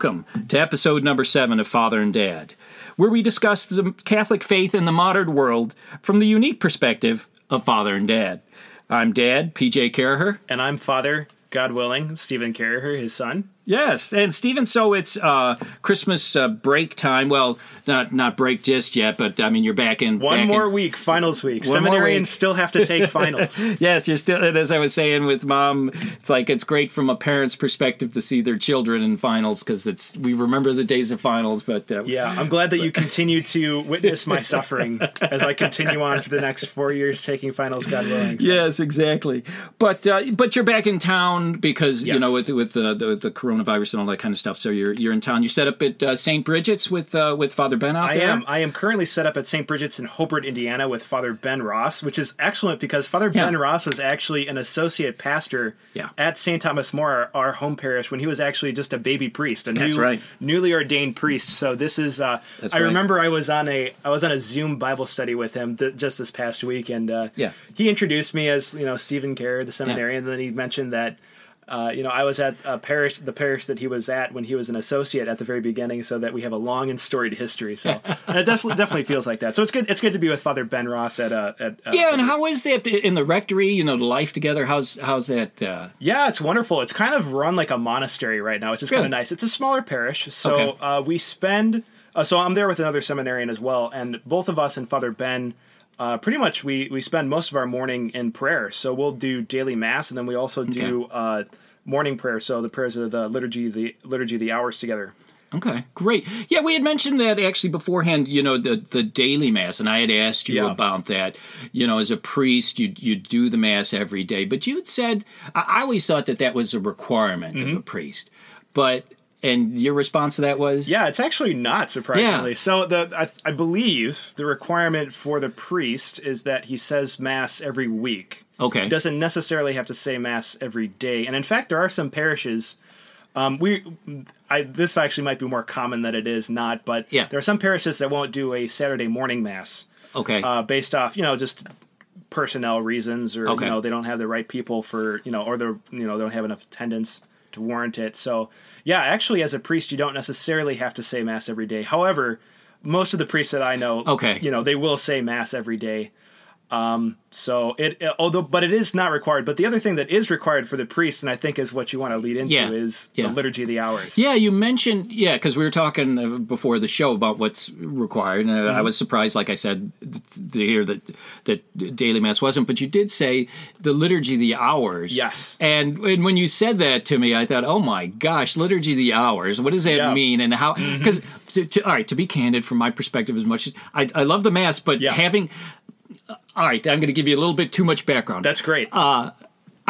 Welcome to episode number seven of Father and Dad, where we discuss the Catholic faith in the modern world from the unique perspective of Father and Dad. I'm Dad, PJ Caraher. And I'm Father, God willing, Stephen Caraher, his son. Yes, and Stephen, so it's uh, Christmas uh, break time. Well, not not break just yet, but I mean you're back in one back more in, week, finals week. Seminarians week. still have to take finals. yes, you're still. and As I was saying with mom, it's like it's great from a parent's perspective to see their children in finals because it's we remember the days of finals. But uh, Yeah, I'm glad that you continue to witness my suffering as I continue on for the next four years taking finals, God willing. Yes, exactly. But uh, but you're back in town because you know with with the, the the coronavirus and all that kind of stuff. So you're you're in town. You set up at uh, St. Bridget's with uh, with Father Ben out I there. am. I am currently set up at St. Bridget's in Hobart, Indiana, with Father Ben Ross, which is excellent because Father Yeah. Ben Ross was actually an associate pastor Yeah. at St. Thomas More, our, home parish, when he was actually just a baby priest, a That's new, right. newly ordained priest. So this is. Uh, I right. remember I was on a I was on a Zoom Bible study with him th- just this past week, and uh, Yeah. he introduced me as you know Stephen Kerr, the seminarian, and then he mentioned that. Uh, you know, I was at a parish, the parish that he was at when he was an associate at the very beginning, so that we have a long and storied history. So and it definitely definitely feels like that. So it's good. It's good to be with Father Ben Ross at uh, at uh, yeah, and how is that in the rectory? You know, the life together. How's how's that? Uh, Yeah, it's wonderful. It's kind of run like a monastery right now, which is kind of nice. It's a smaller parish, so Okay. uh, we spend. Uh, so I'm there with another seminarian as well, and both of us and Father Ben. Uh, pretty much, we we spend most of our morning in prayer. So we'll do daily mass, and then we also do uh, morning prayer. So the prayers of the liturgy, the liturgy, of the hours together. Okay, great. Yeah, we had mentioned that actually beforehand. You know, the the daily mass, and I had asked you Yeah. about that. You know, as a priest, you you do the mass every day, but you had said I, I always thought that that was a requirement Mm-hmm. of a priest. But and your response to that was Yeah, it's actually not surprisingly. Yeah. So the I, I believe the requirement for the priest is that he says mass every week. okay. He doesn't necessarily have to say mass every day. And in fact, there are some parishes. Um, we, I this actually might be more common than it is not, but Yeah. there are some parishes that won't do a Saturday morning mass okay. uh, based off you know just personnel reasons or Okay. you know they don't have the right people for you know or they're you know they don't have enough attendance to warrant it. So yeah, actually, as a priest, you don't necessarily have to say mass every day. However, most of the priests that I know, Okay. you know, they will say mass every day. Um, so it, although, but it is not required. But the other thing that is required for the priest, and I think is what you want to lead into, Yeah. is Yeah. the liturgy of the hours. Yeah, you mentioned yeah, because we were talking uh, before the show about what's required. And Mm-hmm. I was surprised, like I said, to hear that that daily mass wasn't. But you did say the liturgy of the hours. Yes. And, and when you said that to me, I thought, oh my gosh, liturgy of the hours. What does that Yeah. Mm-hmm. mean? And how? Because to, to, all right, to be candid, from my perspective, as much as I, I love the mass, but having all right, I'm going to give you a little bit too much background. That's great. Uh,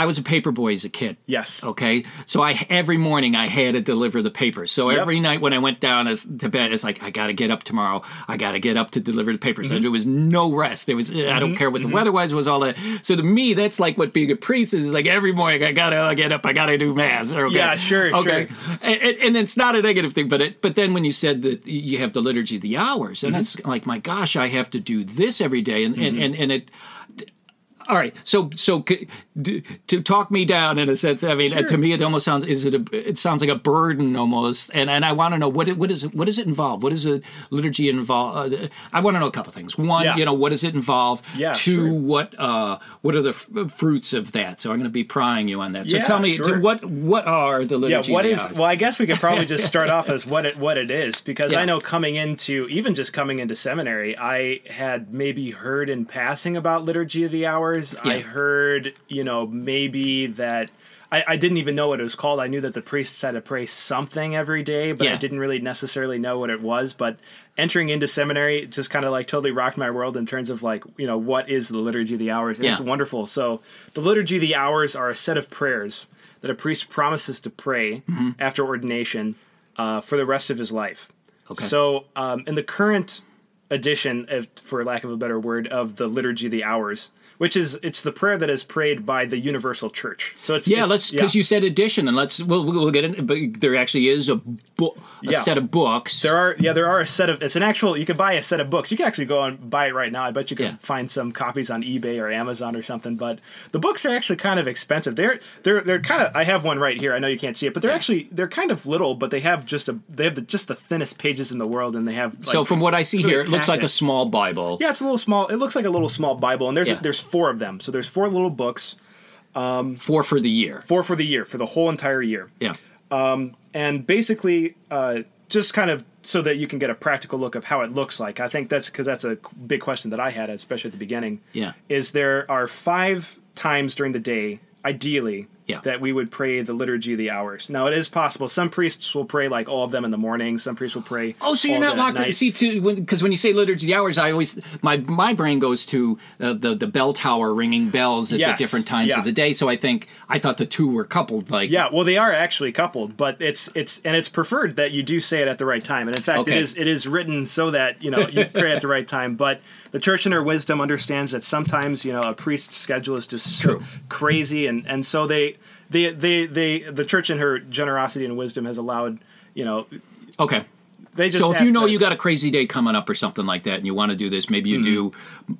I was a paper boy as a kid. yes. Okay, so I every morning I had to deliver the papers. So Yep. every night when I went down as, to bed, it's like I got to get up tomorrow. I got to get up to deliver the papers. Mm-hmm. And there was no rest. There was I don't care what the weather was. Was all that. So to me, that's like what being a priest is. is Like every morning I got to get up. I got to do mass. Okay. Yeah, sure, Okay, sure. and, and, it's not a negative thing, but it, but then when you said that you have the liturgy of the hours, and Mm-hmm. it's like my gosh, I have to do this every day, and and, and, and it all right so so to talk me down in a sense i mean Sure. to me it almost sounds is it a it sounds like a burden almost and and i want to know what it, what is it what does it involve what does a liturgy involve uh, i want to know a couple things one Yeah. you know what does it involve Yeah, two sure. what uh what are the f- fruits of that so i'm going to be prying you on that so Yeah, tell me sure. so what what are the yeah liturgy what of the is hours? well i guess we could probably just start off as what it what it is because Yeah. i know coming into even just coming into seminary i had maybe heard in passing about liturgy of the hours Yeah. i heard you know maybe that I, I didn't even know what it was called. I knew that the priests had to pray something every day, but Yeah. I didn't really necessarily know what it was. But entering into seminary just kind of like totally rocked my world in terms of like, you know, what is the liturgy of the hours? And it's wonderful. So the liturgy of the hours are a set of prayers that a priest promises to pray Mm-hmm. after ordination uh, for the rest of his life. Okay. So um, in the current edition, if, for lack of a better word, of the liturgy of the hours, which is it's the prayer that is prayed by the Universal Church. So it's Yeah, it's- let's because you said edition, and let's we'll we'll get it. But there actually is a book, a Yeah. set of books. There are yeah, there are a set of it's an actual you can buy a set of books. You can actually go and buy it right now. I bet you can Yeah. find some copies on eBay or Amazon or something. But the books are actually kind of expensive. They're they're they're kind of I have one right here. I know you can't see it, but they're actually they're kind of little, but they have just a they have the, just the thinnest pages in the world, and they have like, so from what I see really here, it looks like a small Bible. yeah, it's a little small. It looks like a little small Bible, and there's Yeah. there's four of them. So there's four little books, Four for the year. four for the year for the whole entire year. Yeah. and basically uh, just kind of so that you can get a practical look of how it looks like i think that's because that's a big question that i had especially at the beginning Yeah. is there are five times during the day ideally Yeah. that we would pray the liturgy of the hours now it is possible some priests will pray like all of them in the morning some priests will pray Oh, so you're not of them at locked in. night. See, to because when, you say liturgy of the hours, I always my my brain goes to uh, the the bell tower ringing bells at Yes, the different times yeah. of the day. So I think I thought the two were coupled. Like Yeah, well, they are actually coupled, but it's it's and it's preferred that you do say it at the right time. And in fact, Okay. it is it is written so that you know you pray at the right time. But the church in her wisdom understands that sometimes you know a priest's schedule is just so crazy, and and so they they they they the church in her generosity and wisdom has allowed you know okay. They just So if you know that- you got a crazy day coming up or something like that, and you want to do this, maybe you do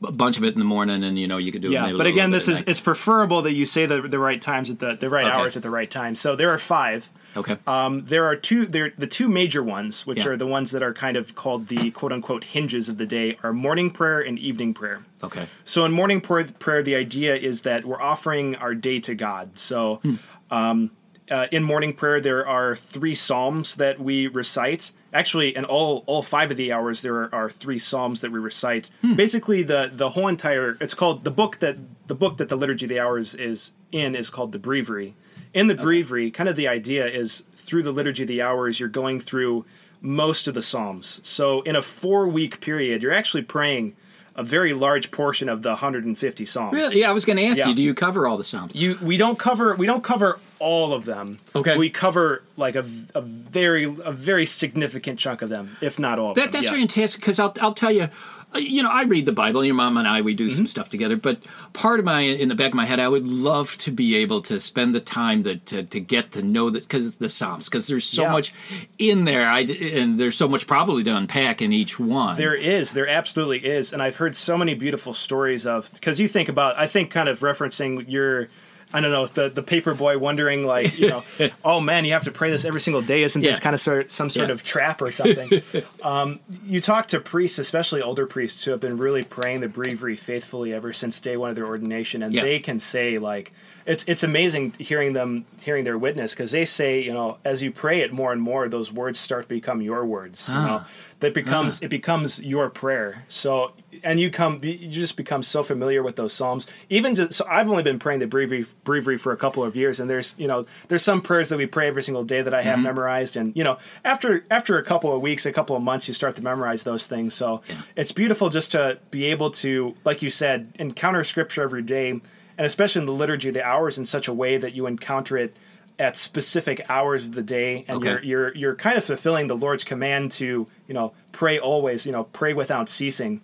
a bunch of it in the morning, and you know you could do it. Mm-hmm. yeah, a but little again, this is it's preferable that you say the the right times at the the right Okay. hours at the right time. So there are five. okay. Um, there are two. There the two major ones, which Yeah. are the ones that are kind of called the quote unquote hinges of the day, are morning prayer and evening prayer. okay. So in morning prayer, prayer the idea is that we're offering our day to God. So Hmm. um, uh, in morning prayer, there are three psalms that we recite. Actually, in all all five of the hours, there are, are three psalms that we recite. Hmm. Basically, the the whole entire it's called the book that the book that the liturgy of the hours is in is called the breviary. In the breviary, kind of the idea is through the liturgy of the hours, you're going through most of the psalms. So in a four week period, you're actually praying a very large portion of the 150 psalms. Really? Yeah, I was going to ask Yeah. you. Do you cover all the psalms? You we don't cover we don't cover all of them. Okay. We cover like a, a very a very significant chunk of them, if not all of That, them. that's yeah. fantastic because I'll, I'll tell you, uh, you know, I read the Bible. Your mom and I, we do Mm-hmm. some stuff together. But part of my, in the back of my head, I would love to be able to spend the time to, to, to get to know that because the Psalms, because there's so Yeah. much in there. I, and there's so much probably to unpack in each one. There is, there absolutely is, and I've heard so many beautiful stories of because you think about, I think, kind of referencing your, I don't know, the the paper boy wondering like, you know, oh man, you have to pray this every single day, isn't this kind of sort some sort Yeah. of trap or something? um, you talk to priests, especially older priests, who have been really praying the breviary faithfully ever since day one of their ordination, and Yeah. they can say like. It's, it's amazing hearing them hearing their witness because they say you know as you pray it more and more those words start to become your words you know? Ah. That becomes ah. it becomes your prayer. So and you come you just become so familiar with those psalms. Even just so i've only been praying the breviary, breviary for a couple of years and there's you know there's some prayers that we pray every single day that i have mm-hmm. memorized. And you know after after a couple of weeks a couple of months you start to memorize those things. So Yeah. it's beautiful just to be able to like you said encounter scripture every day and especially in the liturgy of the hours in such a way that you encounter it at specific hours of the day and Okay. you're you're you're kind of fulfilling the lord's command to you know pray always you know pray without ceasing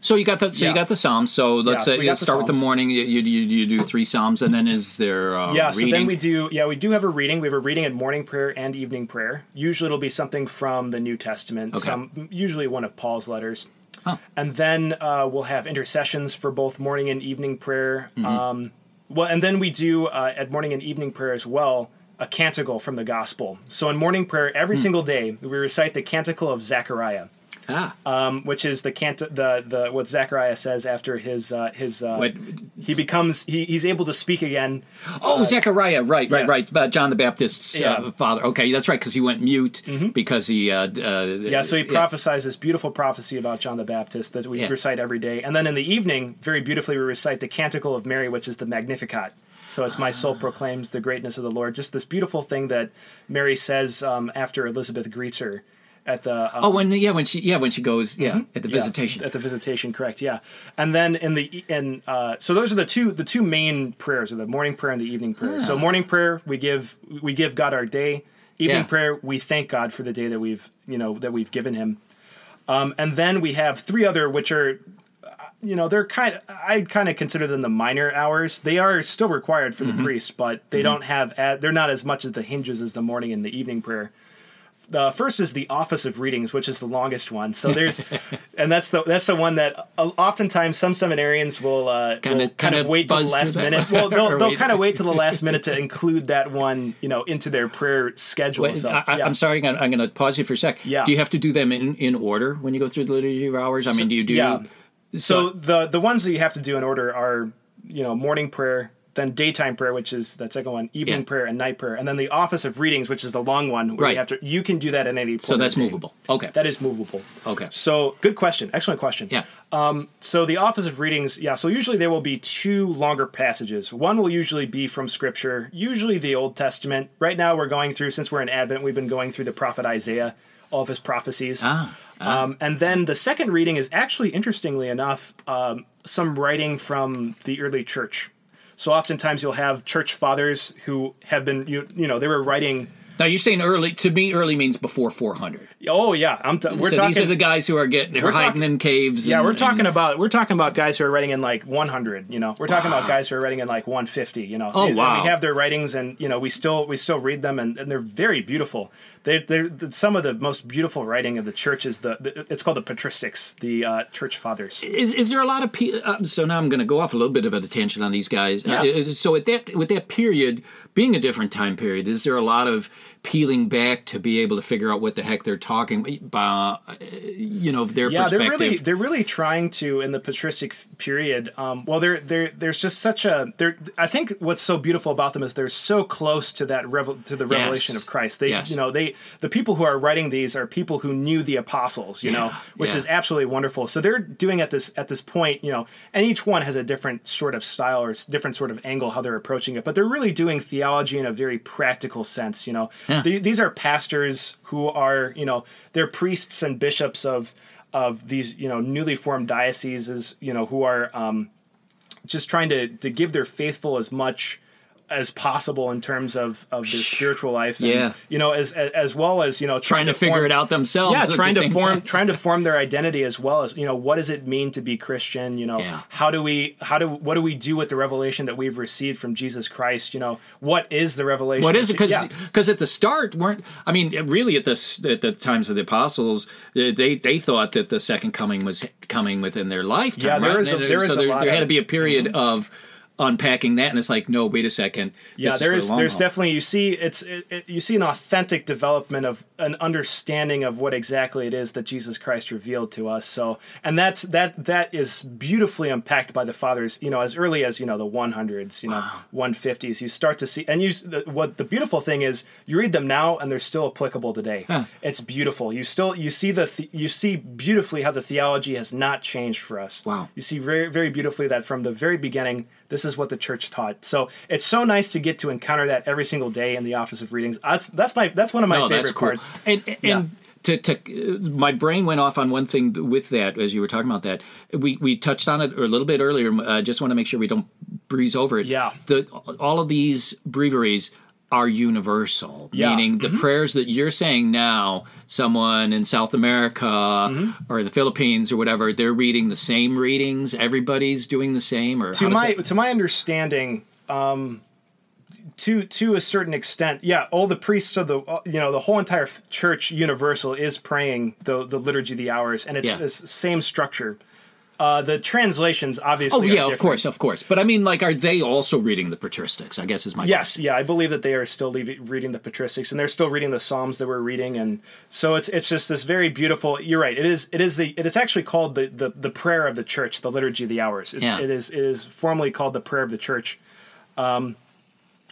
so you got the so Yeah. you got the Psalms. So let's Yeah, so say you start with the morning. You, you you you do three Psalms, and then is there uh, yeah so reading? then we do yeah we do have a reading we have a reading at morning prayer and evening prayer usually it'll be something from the new testament Okay. some usually one of paul's letters Oh. and then uh, we'll have intercessions for both morning and evening prayer Mm-hmm. um, well and then we do uh, at morning and evening prayer as well a canticle from the gospel so in morning prayer every single day we recite the canticle of zechariah ah. um, which is the cant the the what Zechariah says after his uh, his uh, he becomes he, he's able to speak again. Oh, Zechariah, right, right, yes. right. Uh, John the Baptist's uh, Yeah. Mm-hmm. father. Okay, that's right, because he went mute because he. Uh, uh, Yeah, so he prophesies this beautiful prophecy about John the Baptist that we Yeah. recite every day, and then in the evening, very beautifully, we recite the Canticle of Mary, which is the Magnificat. So it's my Ah. soul proclaims the greatness of the Lord. Just this beautiful thing that Mary says um, after Elizabeth greets her at the um, Oh, when yeah, when she yeah, when she goes yeah at the Yeah, visitation. at the visitation correct yeah and then in the in uh, so those are the two the two main prayers are the morning prayer and the evening prayer so morning prayer we give we give god our day evening Yeah. prayer we thank god for the day that we've you know that we've given him Um, and then we have three other, which are, you know, they're kind. Of, I kind of consider them the minor hours. They are still required for Mm-hmm. the priest, but they don't have. a- They're not as much as the hinges as the morning and the evening prayer. The first is the office of readings, which is the longest one. So there's, and that's the that's the one that uh, oftentimes some seminarians will uh, Kinda- will kind of wait till the last minute. Well, they'll, they'll kind of wait till the last minute to include that one, you know, into their prayer schedule. Wait, so, I, yeah. I'm sorry, I'm, I'm going to pause you for a sec. Yeah. Do you have to do them in, in order when you go through the liturgy of hours? I mean, do you do? yeah. So the the ones that you have to do in order are you know morning prayer, then daytime prayer, which is that second one, evening Yeah. prayer and night prayer, and then the office of readings, which is the long one. Where Right. You have to you can do that at any point. so that's movable. Okay. That is movable. Okay. So good question. Excellent question. yeah. Um, So the office of readings, yeah. So usually there will be two longer passages. One will usually be from Scripture, usually the Old Testament. Right now we're going through, since we're in Advent, we've been going through the prophet Isaiah, all of his prophecies. Ah, ah. Um, and then the second reading is actually, interestingly enough, um, some writing from the early church. So oftentimes you'll have church fathers who have been, you, you know, they were writing. Now you're saying early. To me, early means before 400. Oh yeah, I'm. T- we're so talking. these are the guys who are getting We're hiding talking- in caves. Yeah, and- we're talking and- about we're talking about guys who are writing in like 100. You know, we're talking about guys who are writing in like 150. You know, Oh, And wow. We have their writings, and you know, we still we still read them, and, and they're very beautiful. They they're, some of the most beautiful writing of the church is the, the it's called the patristics, the uh, church fathers. Is, is there a lot of pe- uh, so now I'm going to go off a little bit of a tangent on these guys. Yeah. Uh, so at that with that period being a different time period, is there a lot of peeling back to be able to figure out what the heck they're talking about? Uh, you know, their Yeah, they're really they're really trying to in the patristic period. Um, well, they're they're there's just such a they're. I think what's so beautiful about them is they're so close to that revel, to the revelation Yes. of Christ. They Yes. you know they the people who are writing these are people who knew the apostles. You know, which yeah. is absolutely wonderful. So they're doing at this at this point. You know, and each one has a different sort of style or different sort of angle how they're approaching it. But they're really doing theology in a very practical sense. You know, Yeah. The- these are pastors who are you know they're priests and bishops of of these you know newly formed dioceses you know who are um, just trying to to give their faithful as much as possible in terms of of their spiritual life and, Yeah. you know as as well as you know trying to figure form- it out themselves. yeah trying to form trying to form their identity as well as you know what does it mean to be christian you know Yeah. how do we how do what do we do with the revelation that we've received from jesus christ you know what is the revelation What is it? Because Yeah. at the start weren't I mean really at the at the times of the apostles they they thought that the second coming was coming within their lifetime. Yeah, there right? is a- there so is a there, lot there had to be a period mm-hmm. of unpacking that, and it's like no, wait a second. yeah there is the there's haul. definitely you see it's it, it, you see an authentic development of an understanding of what exactly it is that jesus christ revealed to us so and that's that that is beautifully unpacked by the fathers you know as early as you know the 100s you know 150s you start to see and you the, what the beautiful thing is you read them now and they're still applicable today it's beautiful you still you see the, the you see beautifully how the theology has not changed for us Wow. you see very very beautifully that from the very beginning this is what the church taught so it's so nice to get to encounter that every single day in the office of readings that's that's my that's one of my no, favorite cool. parts And, and Yeah. to, to uh, my brain went off on one thing with that as you were talking about that. We we touched on it a little bit earlier. I just want to make sure we don't breeze over it. Yeah. The all of these breviaries are universal, Yeah. Mm-hmm. meaning the prayers that you're saying now, someone in South America Mm-hmm. or the Philippines or whatever, they're reading the same readings. Everybody's doing the same, or to my that- to my understanding um to to a certain extent yeah all the priests of the uh, you know the whole entire church universal is praying the the liturgy of the hours and it's Yeah. the same structure uh the translations obviously Oh yeah, of different. course, of course. But I mean, like, are they also reading the patristics? I guess is my Yes, yeah, I believe that they are still leaving, reading the patristics, and they're still reading the Psalms that we're reading, and so it's it's just this very beautiful. You're right. It is it is the it is actually called the the, the prayer of the church, the liturgy of the hours. It's, Yeah. It is it is formally called the prayer of the church, um,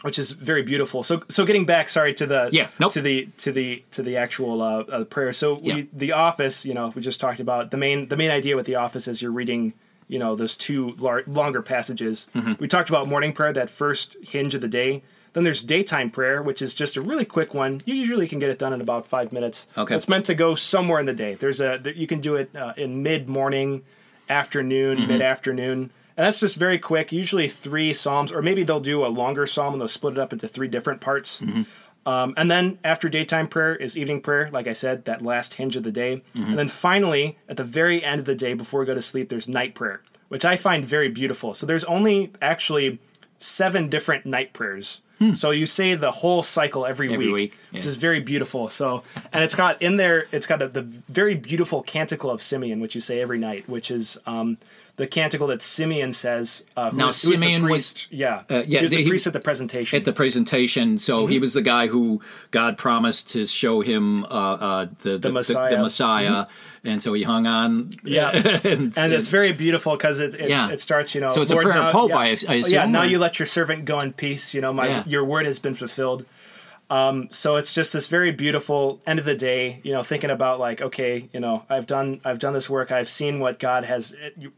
which is very beautiful. So so getting back, sorry to the Yeah, nope. to the to the to the actual uh, uh, prayer. So Yeah. we, the office, you know, we just talked about the main the main idea with the office is you're reading. You know those two lar- longer passages. Mm-hmm. We talked about morning prayer, that first hinge of the day. Then there's daytime prayer, which is just a really quick one. You usually can get it done in about five minutes. Okay. It's meant to go somewhere in the day. There's a you can do it uh, in mid morning, afternoon, Mm-hmm. mid afternoon, and that's just very quick. Usually three psalms, or maybe they'll do a longer psalm and they'll split it up into three different parts. Mm-hmm. Um, and then after daytime prayer is evening prayer, like I said, that last hinge of the day. Mm-hmm. And then finally, at the very end of the day, before we go to sleep, there's night prayer, which I find very beautiful. So there's only actually seven different night prayers. So you say the whole cycle every, Hmm. Every week, week, which is very beautiful. So, and it's got in there, it's got a, the very beautiful canticle of Simeon, which you say every night, which is um, the canticle that Simeon says. Uh, Now, was- was the Simeon was- yeah, uh, yeah, he was the he- priest at the presentation. at the presentation. So Mm-hmm. he was the guy who God promised to show him uh, uh, the, the, Messiah. Mm-hmm. The, Messiah. And so he hung on. Yeah. and, and it's very beautiful because it it's, Yeah. it starts you know So it's a prayer of hope, yeah, I- I yeah now or- you let your servant go in peace you know my Yeah. your word has been fulfilled um, so it's just this very beautiful end of the day you know thinking about like okay you know I've done I've done this work I've seen what God has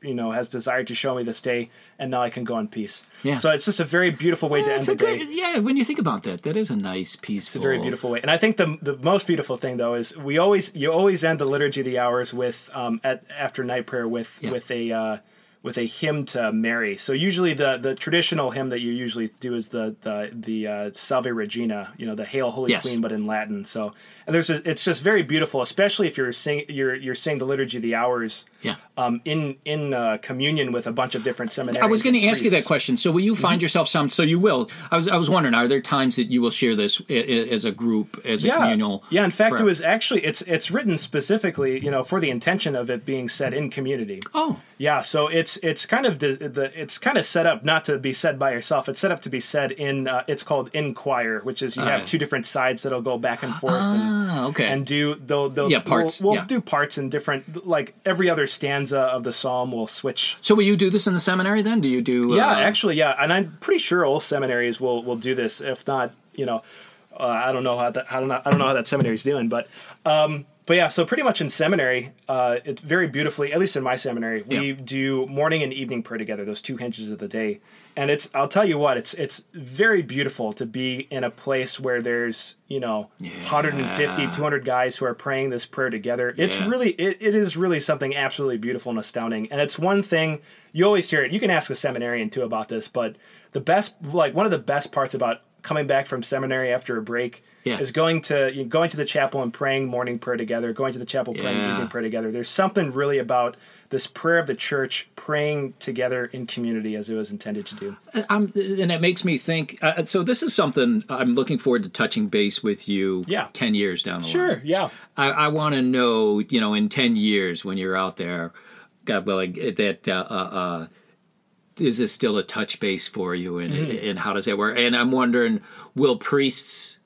you know has desired to show me this day and now I can go in peace Yeah. so it's just a very beautiful way to end the a day good, yeah. When you think about that, that is a nice, peaceful. it's a very beautiful way, and I think the the most beautiful thing though is we always you always end the liturgy of the hours with um, at after night prayer with Yeah. with a uh, with a hymn to Mary. So usually the the traditional hymn that you usually do is the the the uh, Salve Regina, you know, the Hail Holy Yes. Queen, but in Latin. So and there's a, it's just very beautiful, especially if you're sing you're you're saying the liturgy of the hours. Yeah. Um, in in uh, communion with a bunch of different seminaries. I was going to ask you that question. So, will you find yourself some? So, you will. I was. I was wondering. Are there times that you will share this as a group, as a yeah. communal? Yeah, in fact, prayer? it was actually it's it's written specifically, you know, for the intention of it being said in community. Oh, Yeah, so it's it's kind of the, the it's kind of set up not to be said by yourself. It's set up to be said in uh, it's called in choir, which is you have right. two different sides that'll go back and forth and, ah, okay. and do they'll they'll Yeah, parts, We'll, we'll yeah. do parts in different like every other stanza of the psalm will switch. so, will you do this in the seminary? Then, do you do? Yeah, uh, actually, yeah, and I'm pretty sure all seminaries will will do this. If not, you know, uh, I don't know how that I don't know I don't know how that seminary's doing, but um, but yeah, so pretty much in seminary, uh, it's very beautifully. At least in my seminary, we Yeah. do morning and evening prayer together. Those two hinges of the day, and it's I'll tell you what, it's it's very beautiful to be in a place where there's you know 150 200 guys who are praying this prayer together it's really it, it is really something absolutely beautiful and astounding and it's one thing you always hear it you can ask a seminarian too about this but the best like one of the best parts about coming back from seminary after a break Yeah. is going to you know, going to the chapel and praying morning prayer together going to the chapel praying Yeah. evening prayer together there's something really about this prayer of the church praying together in community as it was intended to do I'm, and that makes me think. Uh, so, this is something I'm looking forward to touching base with you. Yeah. ten years down the line. Sure. Yeah I, I want to know, you know, in 10 years when you're out there, God willing, that uh, uh, uh, is this still a touch base for you and, mm. and how does that work? And I'm wondering, will priests,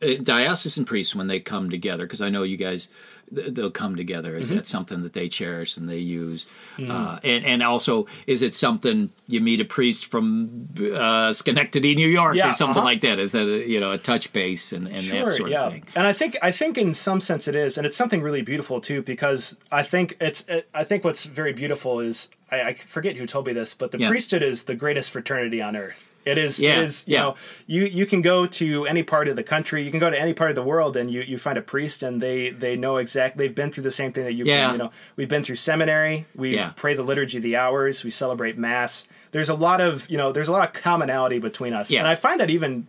diocesan priests, when they come together, because I know you guys, they'll come together. Is that something that they cherish and they use? Uh, and, and also, is it something you meet a priest from uh, Schenectady, New York, Yeah, or something uh-huh. like that? Is that a, you know a touch base and, and that sort of thing? And I think I think in some sense it is, and it's something really beautiful too, because I think it's it, I think what's very beautiful is I, I forget who told me this, but the Yeah. priesthood is the greatest fraternity on earth. It is. Yeah, It is. You yeah. know, you you can go to any part of the country, you can go to any part of the world, and you, you find a priest, and they they know exactly. They've been through the same thing that you've Yeah. been. You know, we've been through seminary. We Yeah. pray the liturgy of the hours. We celebrate mass. There's a lot of you know. There's a lot of commonality between us, and I find that even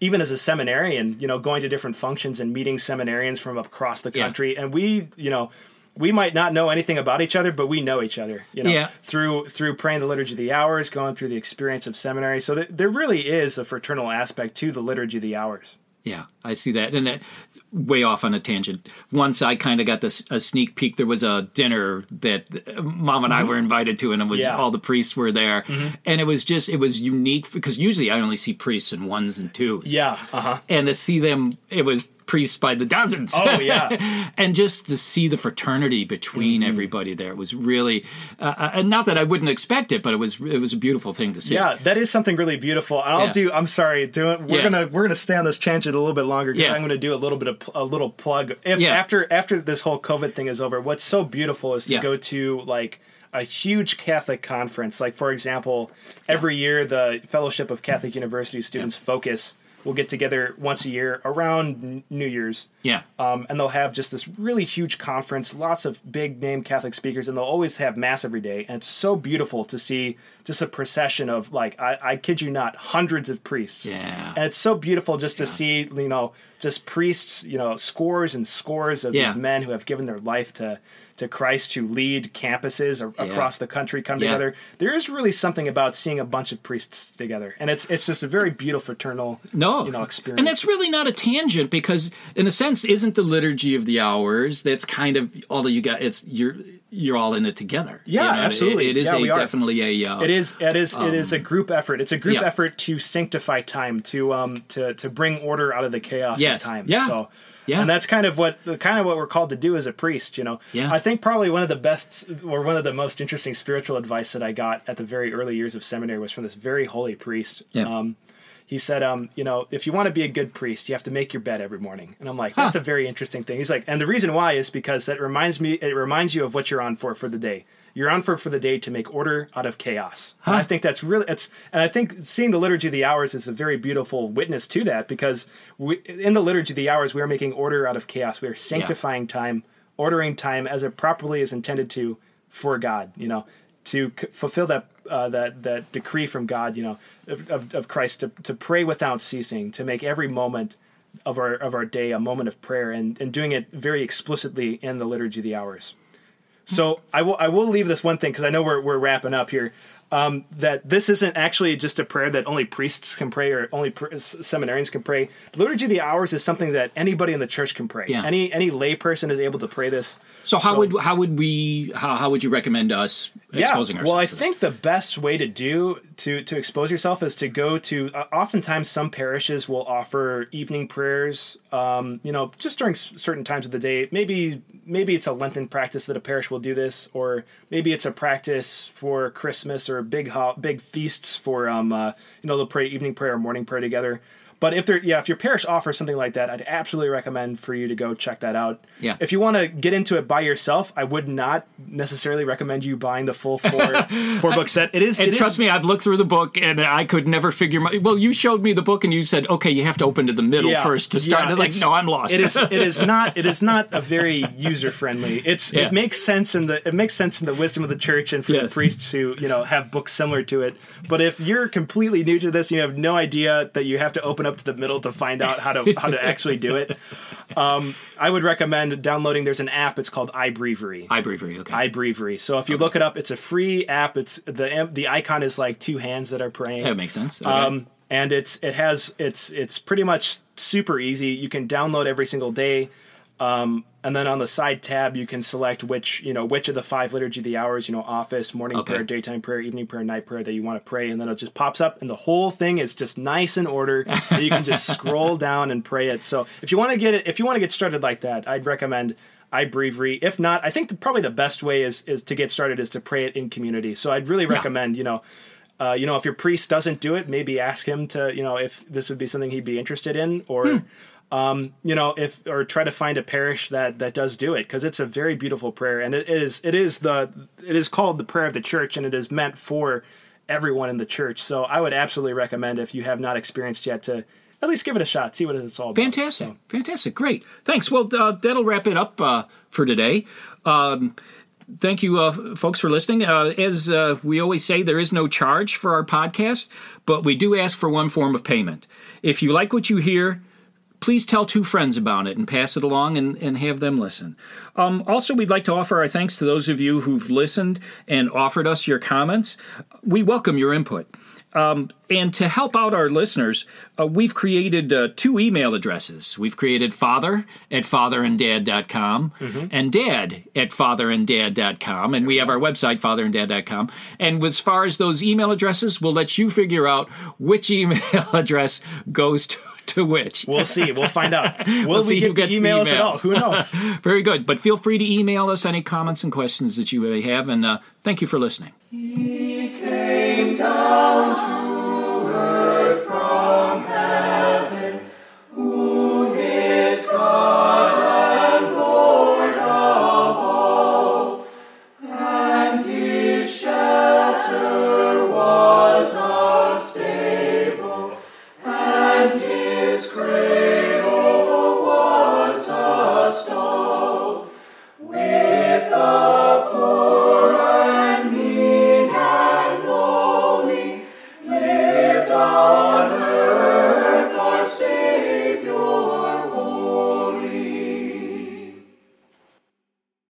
even as a seminarian, you know, going to different functions and meeting seminarians from across the country, and we, you know, we might not know anything about each other, but we know each other, you know, Yeah. through through praying the liturgy of the hours, going through the experience of seminary. So there, there really is a fraternal aspect to the liturgy of the hours. Yeah, I see that. And uh, way off on a tangent. Once I kind of got this a sneak peek. There was a dinner that uh, mom and I were invited to, and it was Mm-hmm. Yeah. Mm-hmm. all the priests were there, and it was just it was unique because usually I only see priests in ones and twos. Yeah. Uh huh. and to see them, it was priests by the dozens. Oh, yeah. and just to see the fraternity between Mm-hmm. everybody there was really, uh, uh, and not that I wouldn't expect it, but it was it was a beautiful thing to see. Yeah, that is something really beautiful. I'll Yeah. do. I'm sorry. Do it. We're Yeah. gonna we're gonna stay on this tangent a little bit longer. Yeah. I'm gonna do a little bit of a little plug. If Yeah. after after this whole COVID thing is over, what's so beautiful is to go to like a huge Catholic conference. Like for example, every year the Fellowship of Catholic University students focus will get together once a year around New Year's. Yeah. Um, and they'll have just this really huge conference, lots of big name Catholic speakers, and they'll always have mass every day. And it's so beautiful to see just a procession of like I, I kid you not, hundreds of priests. Yeah. And it's so beautiful just to see, you know, just priests, you know, scores and scores of Yeah. these men who have given their life to to Christ to lead campuses a- across the country come Yeah. together. There is really something about seeing a bunch of priests together, and it's it's just a very beautiful fraternal, No, you know, experience. and that's really not a tangent because, in a sense, isn't the liturgy of the hours? That's kind of although you got it's you're you're all in it together. Yeah, You know, it- absolutely. It, is Yeah, a definitely a. Uh, It is. It is. it is a group effort. It's a group Um, yeah. effort to sanctify time, to um, to to bring order out of the chaos Yes. of time. Yeah. So, Yeah. And that's kind of what the kind of what we're called to do as a priest. You know. Yeah. I think probably one of the best or one of the most interesting spiritual advice that I got at the very early years of seminary was from this very holy priest. Yeah. Um, he said, um, you know, if you want to be a good priest, you have to make your bed every morning. And I'm like, that's a very interesting thing. He's like, and the reason why is because that reminds me, it reminds you of what you're on for for the day. You're on for for the day to make order out of chaos. And I think that's really, it's, and I think seeing the liturgy of the hours is a very beautiful witness to that because we, in the liturgy of the hours, we are making order out of chaos. We are sanctifying time, ordering time as it properly is intended to for God. You know, to c- fulfill that uh, that that decree from God, you know, of, of, of Christ to, to pray without ceasing, to make every moment of our of our day a moment of prayer, and, and doing it very explicitly in the liturgy of the hours. So I will I will leave this one thing because I know we're we're wrapping up here. Um, that this isn't actually just a prayer that only priests can pray or only pr- seminarians can pray. The liturgy of the hours is something that anybody in the church can pray. Yeah. Any any lay person is able to pray this. so how would how would we how, how would you recommend us exposing ourselves? Well, I think the best way to do to to expose yourself is to go to. Uh, oftentimes, some parishes will offer evening prayers. Um, you know, just during s- certain times of the day. Maybe maybe it's a Lenten practice that a parish will do this, or maybe it's a practice for Christmas or big ho- big feasts for um uh, you know they'll pray evening prayer or morning prayer together. But if there, yeah, if your parish offers something like that, I'd absolutely recommend for you to go check that out. Yeah. If you want to get into it by yourself, I would not necessarily recommend you buying the full four four book set. It is. And it trust is- me, I've looked through the book and I could never figure my. Well, you showed me the book and you said, okay, you have to open to the middle yeah, first to start. yeah, I was like, no, I'm lost. It is. It is not. It is not a very user friendly. It's. Yeah. It makes sense in the. It makes sense in the wisdom of the church and for Yes. the priests who you know have books similar to it. But if you're completely new to this, you have no idea that you have to open up to the middle to find out how to how to actually do it. Um, I would recommend downloading. There's an app. It's called iBreviary. iBreviary, okay. iBreviary. So if you look it up, it's a free app. It's the the icon is like two hands that are praying. that makes sense. Okay. Um, and it's it has it's it's pretty much super easy. You can download every single day, um, and then on the side tab you can select which you know which of the five liturgy of the hours you know office, morning Okay. prayer, daytime prayer, evening prayer, night prayer that you want to pray, and then it just pops up, and the whole thing is just nice in order. and you can just scroll down and pray it. So if you want to get it, if you want to get started like that, I'd recommend iBreviary. If not, I think the, probably the best way is is to get started is to pray it in community. So I'd really recommend you know. Uh, you know, if your priest doesn't do it, maybe ask him to, you know, if this would be something he'd be interested in, or, um, you know, if or try to find a parish that that does do it because it's a very beautiful prayer, and it is it is the it is called the prayer of the church, and it is meant for everyone in the church. So I would absolutely recommend if you have not experienced yet to at least give it a shot, see what it's all about. Fantastic. So, Fantastic. Great. Thanks. Well, uh, that'll wrap it up uh, for today. Um, thank you, uh, folks, for listening. Uh, as uh, we always say, there is no charge for our podcast, but we do ask for one form of payment. If you like what you hear, please tell two friends about it and pass it along and, and have them listen. Um, also, we'd like to offer our thanks to those of you who've listened and offered us your comments. We welcome your input. Um, and to help out our listeners, uh, we've created uh, two email addresses. We've created father at fatheranddad.com and dad at fatheranddad.com. And we have our website, fatheranddad.com. And as far as those email addresses, we'll let you figure out which email address goes to, to which. we'll see. We'll find out. Will see we who get gets the the emails at all? Who knows? Very good. But feel free to email us any comments and questions that you may have. And uh, thank you for listening.